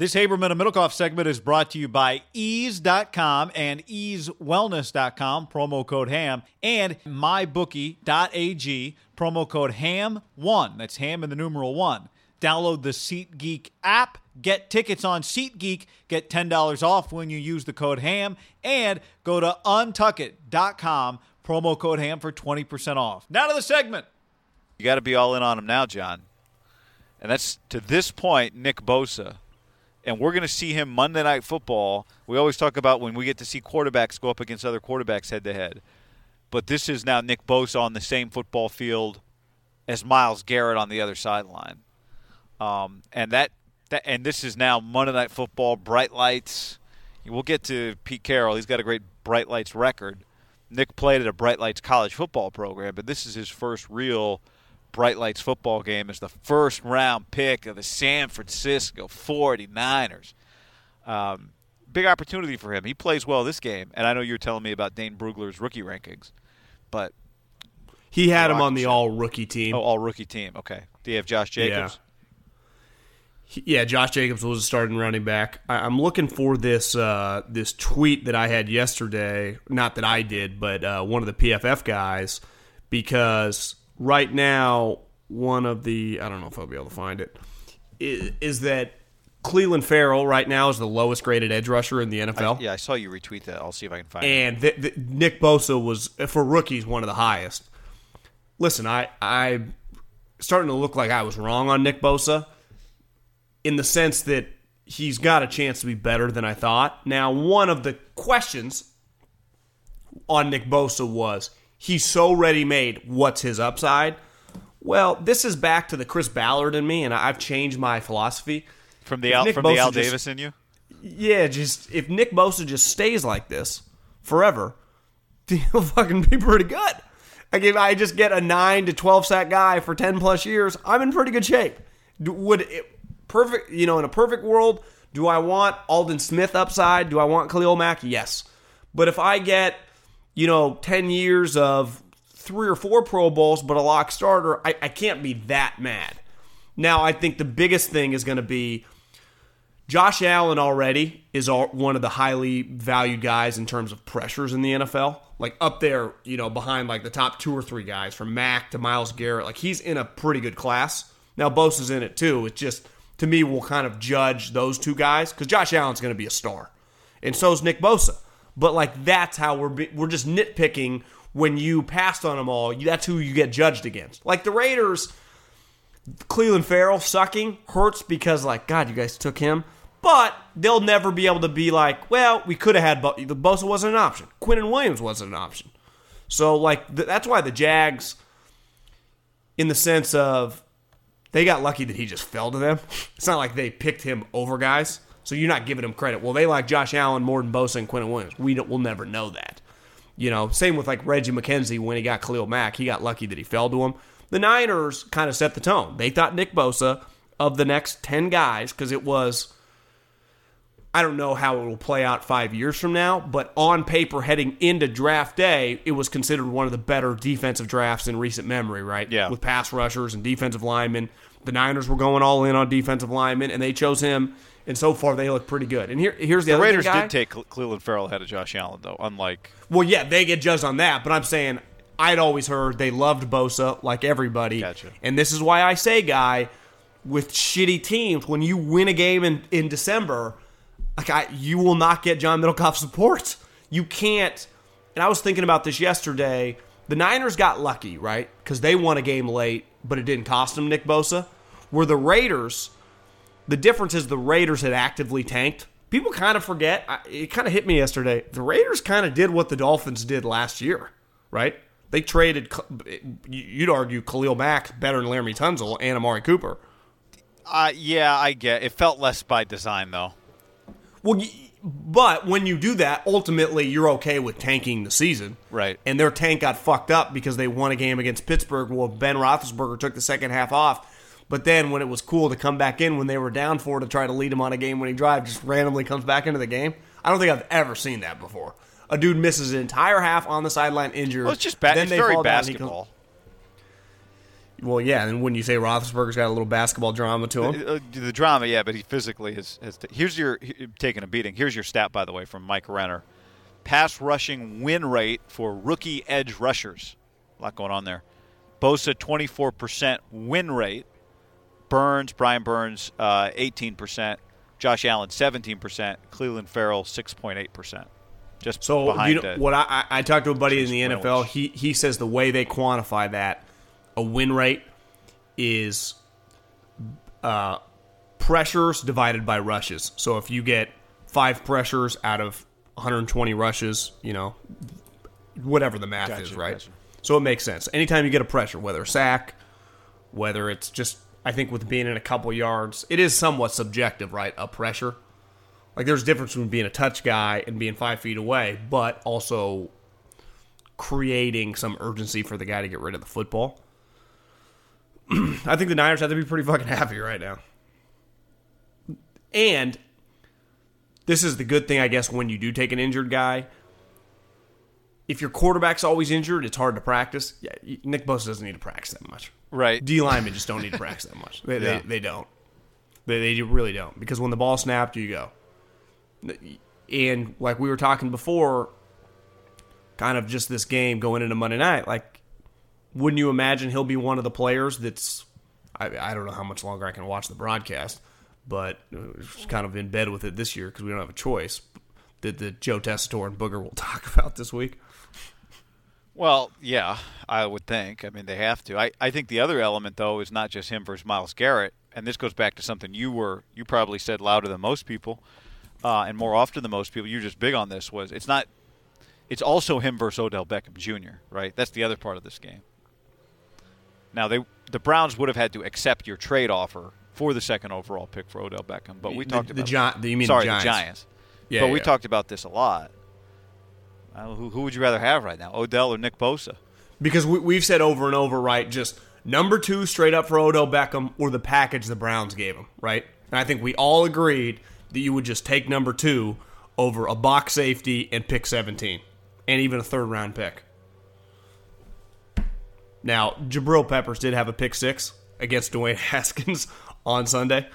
This Haberman and Middlekauff segment is brought to you by eaze.com and eazewellness.com, promo code HAM, and mybookie.ag, promo code HAM1. That's HAM in the numeral 1. Download the SeatGeek app, get tickets on SeatGeek, get $10 off when you use the code HAM, and go to untuckit.com, promo code HAM for 20% off. Now to the segment. You got to be all in on him now, John. And that's to this point, Nick Bosa and we're going to see him Monday Night Football. We always talk about when we get to see quarterbacks go up against other quarterbacks head to head. But this is now Nick Bosa on the same football field as Myles Garrett on the other sideline. Um, and that, that and this is now Monday Night Football, bright lights. We'll get to Pete Carroll. He's got a great bright lights record. Nick played at a bright lights college football program, but this is his first real – Bright Lights football game as the first round pick of the San Francisco 49ers. Um, big opportunity for him. He plays well this game, and I know you're telling me about Dane Brugler's rookie rankings, but he had him on the all rookie team. Oh, all rookie team. Okay. Do you have Josh Jacobs? Yeah. yeah, Josh Jacobs was a starting running back. I, am looking for this uh, this tweet that I had yesterday. Not that I did, but uh, one of the PFF guys, because right now, one of the I don't know if I'll be able to find it is, is that Clelin Ferrell right now is the lowest graded edge rusher in the NFL. I, yeah, I saw you retweet that. I'll see if I can find and it. And Nick Bosa was for rookies one of the highest. Listen, I I starting to look like I was wrong on Nick Bosa in the sense that he's got a chance to be better than I thought. Now, one of the questions on Nick Bosa was he's so ready made. What's his upside? Well, this is back to the Chris Ballard in me, and I've changed my philosophy. From the Al, from Bosa the Al Davis in you? Yeah, just if Nick Bosa just stays like this forever, he'll fucking be pretty good. Like if I just get a nine to twelve sack guy for ten plus years, I'm in pretty good shape. Would it, perfect? You know, in a perfect world, do I want Aldon Smith upside? Do I want Khalil Mack? Yes. But if I get you know, 10 years of three or four Pro Bowls, but a lock starter, I, I can't be that mad. Now, I think the biggest thing is going to be Josh Allen already is one of the highly valued guys in terms of pressures in the NFL. Like up there, you know, behind like the top two or three guys from Mack to Myles Garrett. Like he's in a pretty good class. Now, Bosa's in it too. It's just, to me, we'll kind of judge those two guys because Josh Allen's going to be a star. And so is Nick Bosa. But like that's how we're we're just nitpicking when you passed on them all. That's who you get judged against. Like the Raiders, Clelin Ferrell sucking hurts because like God, you guys took him. But they'll never be able to be like, well, we could have had the Bosa wasn't an option. Quinnen Williams wasn't an option. So like th- that's why the Jags, in the sense of they got lucky that he just fell to them. It's not like they picked him over guys. So you're not giving them credit. Well, they like Josh Allen more than Bosa and Quinnen Williams. We don't, we'll never know that. You know, same with like Reggie McKenzie when he got Khalil Mack. He got lucky that he fell to him. The Niners kind of set the tone. They thought Nick Bosa, of the next 10 guys, because it was, I don't know how it will play out five years from now, but on paper, heading into draft day, it was considered one of the better defensive drafts in recent memory, right? Yeah. With pass rushers and defensive linemen. The Niners were going all in on defensive linemen, and they chose him, and so far they look pretty good. And here, here's the, The other thing, Raiders guy. did take Cle- Clelin Ferrell ahead of Josh Allen, though. Unlike Well, yeah, they get judged on that, but I'm saying I'd always heard they loved Bosa like everybody. Gotcha. And this is why I say, guy, with shitty teams, when you win a game in, in December, like I, you will not get John Middlekauff support. You can't. And I was thinking about this yesterday. The Niners got lucky, right? Because they won a game late, but it didn't cost them Nick Bosa. Where the Raiders, the difference is the Raiders had actively tanked. People kind of forget. It kind of hit me yesterday. The Raiders kind of did what the Dolphins did last year, right? They traded. You'd argue Khalil Mack better than Laremy Tunsil and Amari Cooper. Uh, yeah, I get. It felt less by design though. Well, but when you do that, ultimately you're okay with tanking the season, Right. And their tank got fucked up because they won a game against Pittsburgh. Well, Ben Roethlisberger took the second half off, but then when it was cool to come back in when they were down four to try to lead him on a game-winning drive, just randomly comes back into the game. I don't think I've ever seen that before. A dude misses an entire half on the sideline injured. Well, it's just ba- then it's they very fall down and he comes- basketball. well, yeah, and when you say Roethlisberger's got a little basketball drama to him, Uh, the drama, yeah, but he physically has. has t- here's your he- taking a beating. Here's your stat, by the way, from Mike Renner: pass rushing win rate for rookie edge rushers. A lot going on there. Bosa 24% win rate. Burns, Brian Burns, uh, 18%. Josh Allen, 17%. Clelin Ferrell, 6.8%. Just So behind you know, what I, I talked to a buddy in the. NFL. He he says the way they quantify that a win rate is uh, pressures divided by rushes. So if you get five pressures out of 120 rushes, you know whatever the math Gotcha, is, right? So it makes sense. Anytime you get a pressure, whether a sack, whether it's just I think with being in a couple yards, it is somewhat subjective, right? A pressure. Like there's a difference between being a touch guy and being five feet away, but also creating some urgency for the guy to get rid of the football. I think the Niners have to be pretty fucking happy right now. And this is the good thing, I guess, when you do take an injured guy. If your quarterback's always injured, it's hard to practice. Yeah, Nick Bosa doesn't need to practice that much. Right. D linemen just don't need to practice that much. They, Yeah. they, they don't. They, they really don't. Because when the ball snapped, you go. And like we were talking before, kind of just this game going into Monday night, like, wouldn't you imagine he'll be one of the players that's. I, I don't know how much longer I can watch the broadcast, but uh, kind of in bed with it this year because we don't have a choice. That the Joe Tessitore and Booger will talk about this week. Well, yeah, I would think. I mean, they have to. I, I think the other element, though, is not just him versus Myles Garrett, and this goes back to something you were you probably said louder than most people, uh, and more often than most people. You're just big on this. Was it's not? It's also him versus Odell Beckham Jr. Right? That's the other part of this game. Now they the Browns would have had to accept your trade offer for the second overall pick for Odell Beckham, but we The- talked the about Gi- you mean the sorry Giants. Giants. Yeah, but we yeah. talked about this a lot. Uh, who, who would you rather have right now, Odell or Nick Bosa? Because we, we've said over and over, right? Just number two straight up for Odell Beckham or the package the Browns gave him, right? And I think we all agreed that you would just take number two over a box safety and pick 17 and even a third round pick. Now, Jabril Peppers did have a pick six against Dwayne Haskins on Sunday.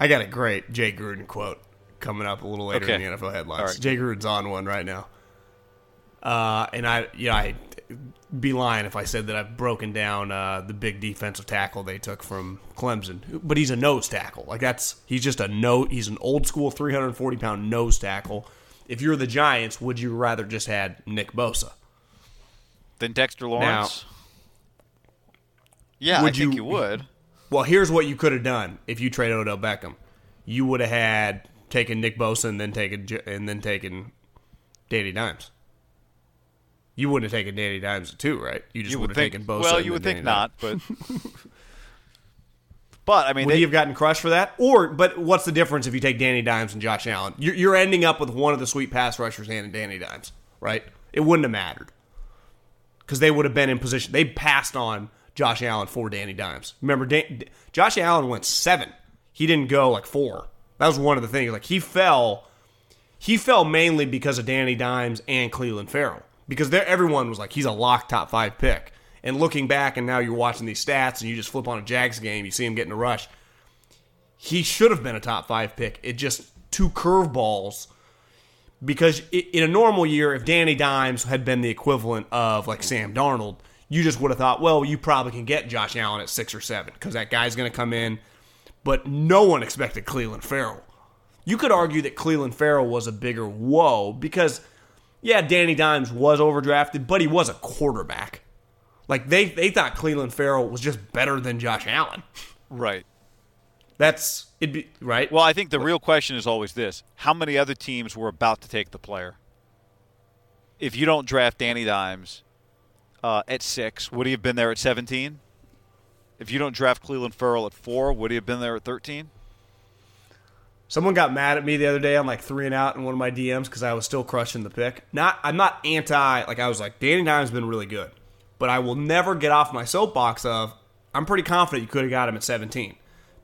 I got a great Jay Gruden quote coming up a little later Okay. in the NFL headlines. Right. Jay Gruden's on one right now. Uh, and I, yeah, I'd be lying if I said that I've broken down uh, the big defensive tackle they took from Clemson. But he's a nose tackle. Like that's he's just a no. He's an old school 340 pound nose tackle. If you're the Giants, would you rather just had Nick Bosa? than Dexter Lawrence. yeah, would I think you- you would. Well, here's what you could have done if you traded Odell Beckham. You would have had taken Nick Bosa and then taken and then taken Danny Dimes. You wouldn't have taken Danny Dimes too, right? You just You would have think. taken both. well, you would think Danny Dimes. not, but. but I mean, Would they, he have gotten crushed for that? Or, but what's the difference if you take Danny Dimes and Josh Allen? You're, you're ending up with one of the sweet pass rushers and Danny Dimes, right? It wouldn't have mattered because they would have been in position. They passed on Josh Allen for Danny Dimes. Remember, Dan, Josh Allen went seven. He didn't go like four. That was one of the things. Like he fell, he fell mainly because of Danny Dimes and Clelin Ferrell. Because there, everyone was like, he's a lock top five pick. And looking back, and now you're watching these stats, and you just flip on a Jags game, you see him getting a rush. He should have been a top five pick. It just two curveballs. Because in a normal year, if Danny Dimes had been the equivalent of like Sam Darnold, you just would have thought, well, you probably can get Josh Allen at six or seven because that guy's going to come in. But no one expected Clelin Ferrell. You could argue that Clelin Ferrell was a bigger whoa because, yeah, Danny Dimes was overdrafted, but he was a quarterback. Like they they thought Clelin Ferrell was just better than Josh Allen. Right. That's it'd be right. Well, I think the real question is always this: How many other teams were about to take the player? If you don't draft Danny Dimes uh, at six, would he have been there at seventeen? If you don't draft Clelin Ferrell at four, would he have been there at thirteen? Someone got mad at me the other day on like three and out in one of my DMs because I was still crushing the pick. Not, I'm not anti. Like I was like, Danny Dimes been really good, but I will never get off my soapbox of. I'm pretty confident you could have got him at 17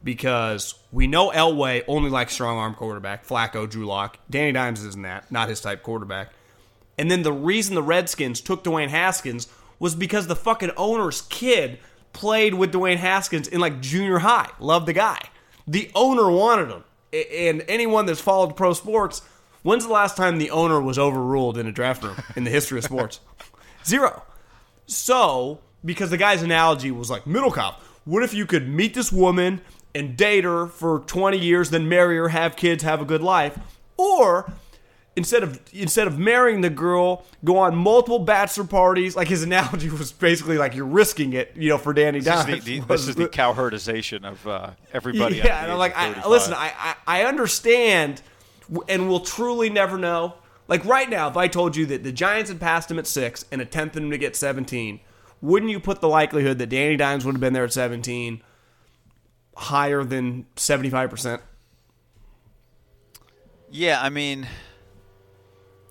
because we know Elway only likes strong arm quarterback. Flacco, Drew Lock, Danny Dimes isn't that, not his type quarterback. And then the reason the Redskins took Dwayne Haskins was because the fucking owner's kid played with Dwayne Haskins in like junior high. Loved the guy. The owner wanted him. And anyone that's followed pro sports, when's the last time the owner was overruled in a draft room in the history of sports? Zero. So, because the guy's analogy was like, Middlekauff, what if you could meet this woman and date her for 20 years, then marry her, have kids, have a good life? Or instead of instead of marrying the girl, go on multiple bachelor parties. Like his analogy was basically like you're risking it, you know, for Danny This is Dimes. the, the, this is the cowherdization of uh, everybody. yeah, and I'm like, I, listen, I, I I understand, and we'll truly never know. Like right now, if I told you that the Giants had passed him at six and attempted him to get 17, wouldn't you put the likelihood that Danny Dimes would have been there at 17 higher than 75 percent? yeah, I mean,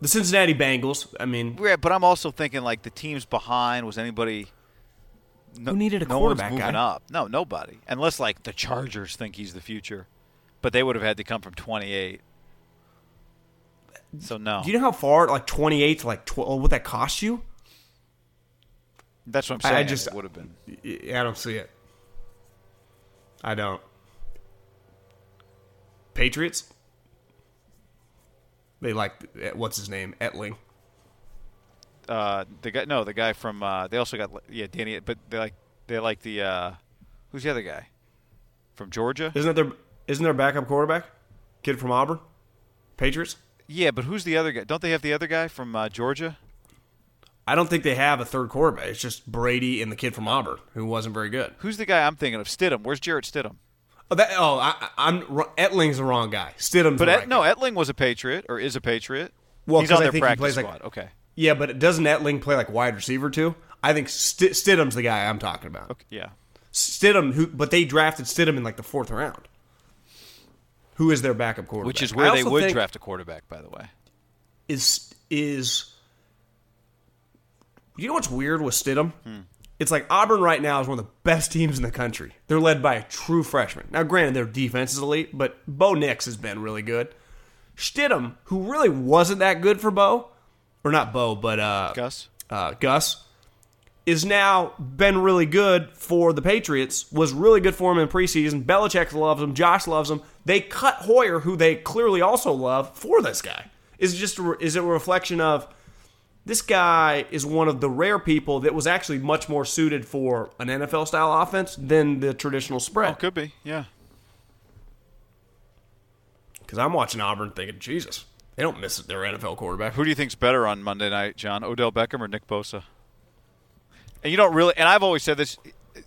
The Cincinnati Bengals. I mean, yeah, but I'm also thinking like the teams behind. Was anybody? No, Who needed a no one's quarterback moving guy? up. No, nobody. Unless like the Chargers think he's the future, but they would have had to come from 28. So no, do you know how far like 28 to like 12? Would that cost you? that's what I'm saying. I just- would have been. Yeah, I don't see it. I don't. Patriots. They like what's his name, Etling. Uh, the guy, no, the guy from. Uh, they also got yeah, Danny, but they like they like the. Uh, who's the other guy? From Georgia. Isn't that their isn't their backup quarterback? Kid from Auburn? Patriots? Yeah, but who's the other guy? Don't they have the other guy from uh, Georgia? I don't think they have a third quarterback. It's just Brady and the kid from Auburn, who wasn't very good. Who's the guy I'm thinking of? Stidham. Where's Jarrett Stidham? Oh, that, oh I, I'm Etling's the wrong guy. Stidham's But the Et, right no, guy. Etling was a Patriot or is a Patriot. Well, he's on I their think he practice plays like- okay. Yeah, but doesn't Etling play like wide receiver too? I think St- Stidham's the guy I'm talking about. Okay. Yeah. Stidham, who but they drafted Stidham in like the fourth round. Who is their backup quarterback? Which is where they would draft a quarterback, by the way. Is is you know what's weird with Stidham? Hmm. It's like Auburn right now is one of the best teams in the country. They're led by a true freshman. Now, granted, their defense is elite, but Bo Nix has been really good. Stidham, who really wasn't that good for Bo, or not Bo, but uh, Gus? uh, Gus, is now been really good for the Patriots. Was really good for him in preseason. Belichick loves him. Josh loves him. They cut Hoyer, who they clearly also love, for this guy. Is it just a, is it a reflection of this guy is one of the rare people that was actually much more suited for an NFL style offense than the traditional Oh, spread? could be. Yeah. Because I'm watching Auburn thinking, Jesus, they don't miss their NFL quarterback. Who do you think's better on Monday night, John? Odell Beckham or Nick Bosa? And you don't really, and I've always said this.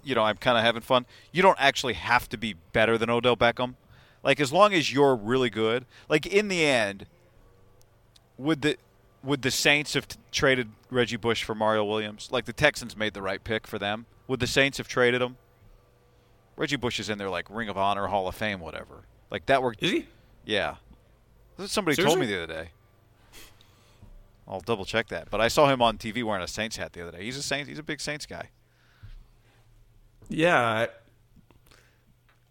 You know, I'm kind of having fun. You don't actually have to be better than Odell Beckham. Like as long as you're really good. Like in the end, would the would the Saints have t- traded Reggie Bush for Mario Williams? Like the Texans made the right pick for them. Would the Saints have traded him? Reggie Bush is in their like Ring of Honor, Hall of Fame, whatever. Like that worked. Is he? Yeah. That's what somebody told me the other day. I'll double check that. But I saw him on TV wearing a Saints hat the other day. He's a Saints. He's a big Saints guy. Yeah.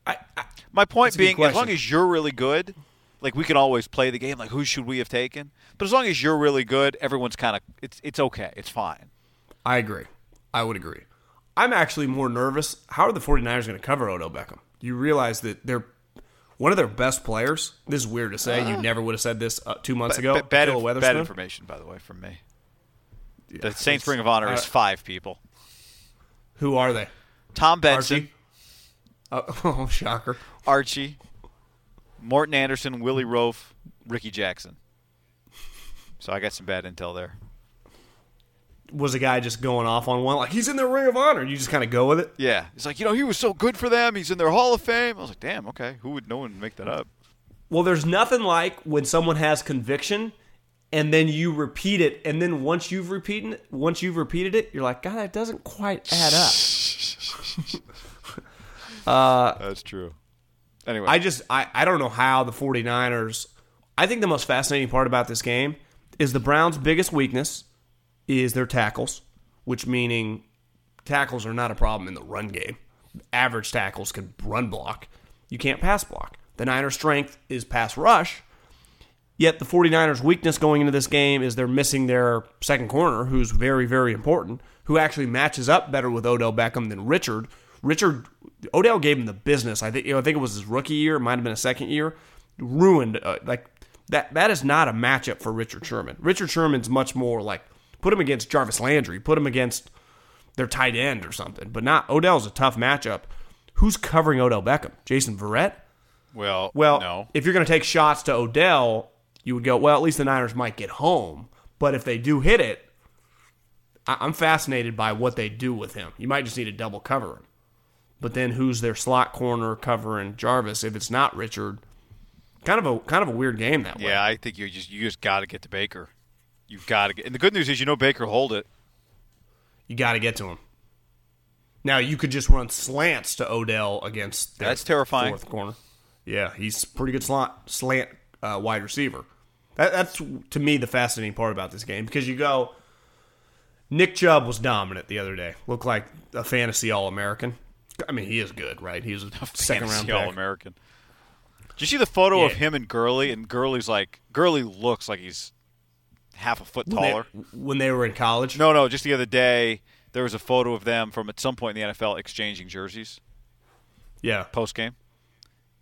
I, I, My point That's a good being, as long as you're really good, like we can always play the game. Like who should we have taken? But as long as you're really good, everyone's kind of it's it's okay. It's fine. I agree. I would agree. I'm actually more nervous. How are the 49ers going to cover Odell Beckham? You realize that they're one of their best players. This is weird to say. you never would have said this uh, two months ago. Ba- bad, inf- bad information, by the way, from me. the Saints Ring of Honor is uh, five people: Who are they? Tom Benson, Archie? Uh, oh, shocker. Archie, Morten Andersen, Willie Roaf, Rickey Jackson. So I got some bad intel there. Was a guy just going off on one? Like, he's in their Ring of Honor. You just kind of go with it? Yeah, it's like you know he was so good for them. He's in their Hall of Fame. I was like, damn, okay. Who would no one make that up? Well, there's nothing like when someone has conviction and then you repeat it and then once you've repeated it, once you've repeated it, you're like, "God, that doesn't quite add up." Uh, That's true. Anyway, I just I, I don't know how the 49ers I think the most fascinating part about this game is the Browns' biggest weakness is their tackles, which meaning tackles are not a problem in the run game. Average tackles can run block. You can't pass block. The Niners' strength is pass rush. Yet the 49ers' weakness going into this game is they're missing their second corner, who's very, very important, who actually matches up better with Odell Beckham than Richard. Richard Odell gave him the business. I think you know, I think it was his rookie year, it might have been a second year. Ruined uh, like that. That is not a matchup for Richard Sherman. Richard Sherman's much more like put him against Jarvis Landry, put him against their tight end or something, but not Odell's a tough matchup. Who's covering Odell Beckham? Jason Verrett? well, Well, no. if you're going to take shots to Odell, you would go, well, at least the Niners might get home. But if they do hit it, I- I'm fascinated by what they do with him. You might just need a double cover him. But then who's their slot corner covering Jarvis? If it's not Richard, kind of a kind of a weird game that way. Yeah, I think you just you just got to get to Baker. You've got to get. And the good news is you know Baker hold it. You got to get to him. Now you could just run slants to Odell against That's terrifying. fourth corner. Yeah, he's pretty good slot slant uh, wide receiver. That, that's to me the fascinating part about this game because you go. Nick Chubb was dominant the other day. Looked like a fantasy All American. I mean, he is good, right? He's a second round All pick. American. Did you see the photo of him and Gurley? And Gurley's like Gurley looks like he's half a foot When they- taller. when they were in college. No, no. Just the other day, there was a photo of them from at some point in the NFL exchanging jerseys Yeah. post game,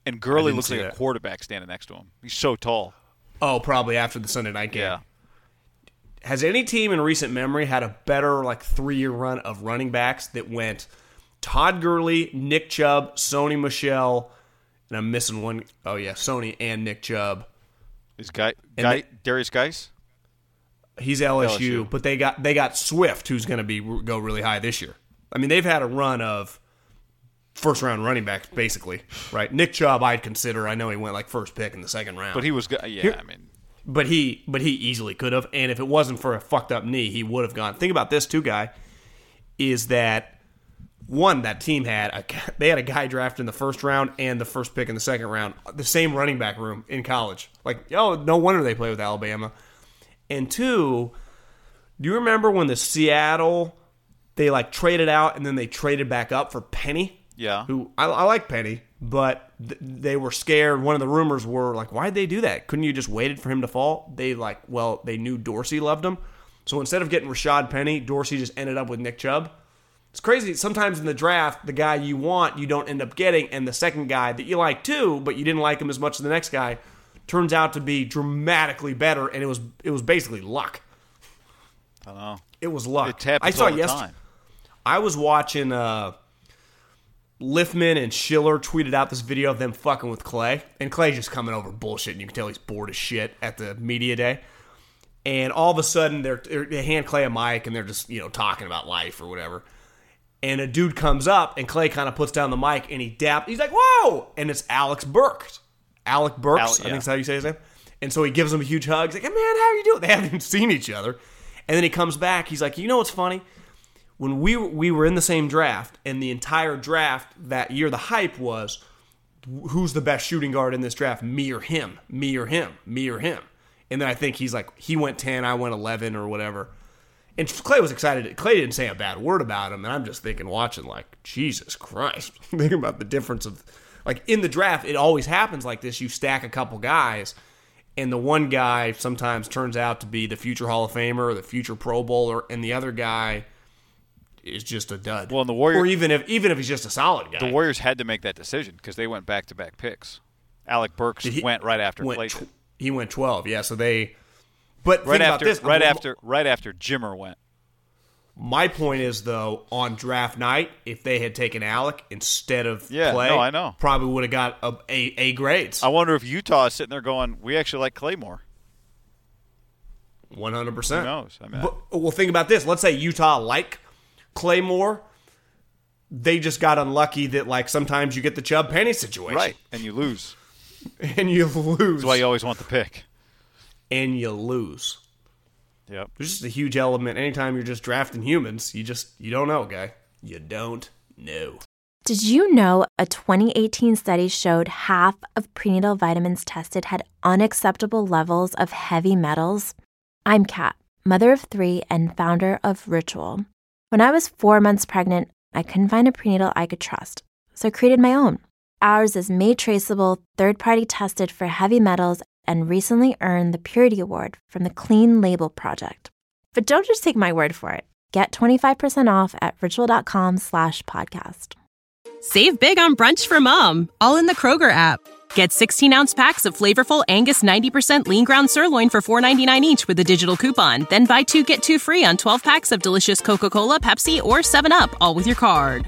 and Gurley looks see like a quarterback standing next to him. He's so tall. Oh, probably after the Sunday night game. Yeah. Has any team in recent memory had a better like three year run of running backs that went Todd Gurley, Nick Chubb, Sony Michel, and I'm missing one oh yeah, Sony and Nick Chubb. Is Guy, Guy they- Derrius Guice? He's LSU, LSU. but they got they got Swift, who's going to be go really high this year. I mean, they've had a run of first round running backs, basically, right? Nick Chubb, I'd consider. I know he went like first pick in the second round, But he was. Yeah, Here- I mean, but he but he easily could have and if it wasn't for a fucked up knee he would have gone think about this too guy is that one that team had a, they had a guy drafted in the first round and the first pick in the second round the same running back room in college like oh no wonder they play with alabama and two do you remember when the seattle they like traded out and then they traded back up for penny Yeah. who I, I like Penny, but th- they were scared. One of the rumors were like, why'd they do that? Couldn't you just waited for him to fall? They like, well, they knew Dorsey loved him, so instead of getting Rashaad Penny, Dorsey just ended up with Nick Chubb. It's crazy. Sometimes in the draft, the guy you want, you don't end up getting, and the second guy that you like too, but you didn't like him as much as the next guy, turns out to be dramatically better, and it was it was basically luck. I don't know. It was luck. It I saw all the yes- time. I was watching uh Liftman and Schiller tweeted out this video of them fucking with Clay, and Clay's just coming over bullshit, and you can tell he's bored as shit at the media day. And all of a sudden, they're, they're- they hand Clay a mic, and they're just you know talking about life or whatever. And a dude comes up, and Clay kind of puts down the mic, and he dap. He's like, "Whoa!" And it's Alex Burks. Alec Burks, Al- I think that's how you say his name. And so he gives him a huge hug. He's like, "Hey man, how are you doing?" They haven't even seen each other. And then he comes back. He's like, "You know what's funny? when we we were in the same draft, and the entire draft that year, the hype was who's the best shooting guard in this draft, me or him, me or him, me or him. And then I think he's like he went ten, I went eleven or whatever. And Clay was excited. Clay didn't say a bad word about him, and I'm just thinking, watching, like, Jesus Christ. thinking about the difference of, like, in the draft, it always happens like this. You stack a couple guys, and the one guy sometimes turns out to be the future Hall of Famer or the future Pro Bowler, and the other guy is just a dud. Well, and the Warrior- or even if even if he's just a solid guy. The Warriors had to make that decision because they went back to back picks. Alec Burks he- went right after went tw- he went 12, yeah. So they, but right think after, about this. right I'm- after, right after Jimmer went. My point is though, on draft night, if they had taken Alec instead of Yeah, Clay, no, I know. probably would have got a, a, a grades. I wonder if Utah is sitting there going, "We actually like Claymore." One hundred percent. Who knows? I mean, But, well, think about this. Let's say Utah like Claymore. They just got unlucky that like sometimes you get the Chubb Penny situation, right, and you lose. And you lose, That's why you always want the pick. And you lose. Yep. There's just a huge element. Anytime you're just drafting humans, you just you don't know, guy. You don't know. Did you know a 2018 study showed half of prenatal vitamins tested had unacceptable levels of heavy metals? I'm Kat, mother of three and founder of Ritual. When I was four months pregnant, I couldn't find a prenatal I could trust, so I created my own. Ours is made traceable, third party tested for heavy metals, and recently earned the Purity Award from the Clean Label Project. But don't just take my word for it. Get 25% off at ritual.com slash podcast. Save big on brunch for mom, all in the Kroger app. Get 16 ounce packs of flavorful Angus 90% lean ground sirloin for $4.99 each with a digital coupon. Then buy two get two free on 12 packs of delicious Coca Cola, Pepsi, or 7UP, all with your card.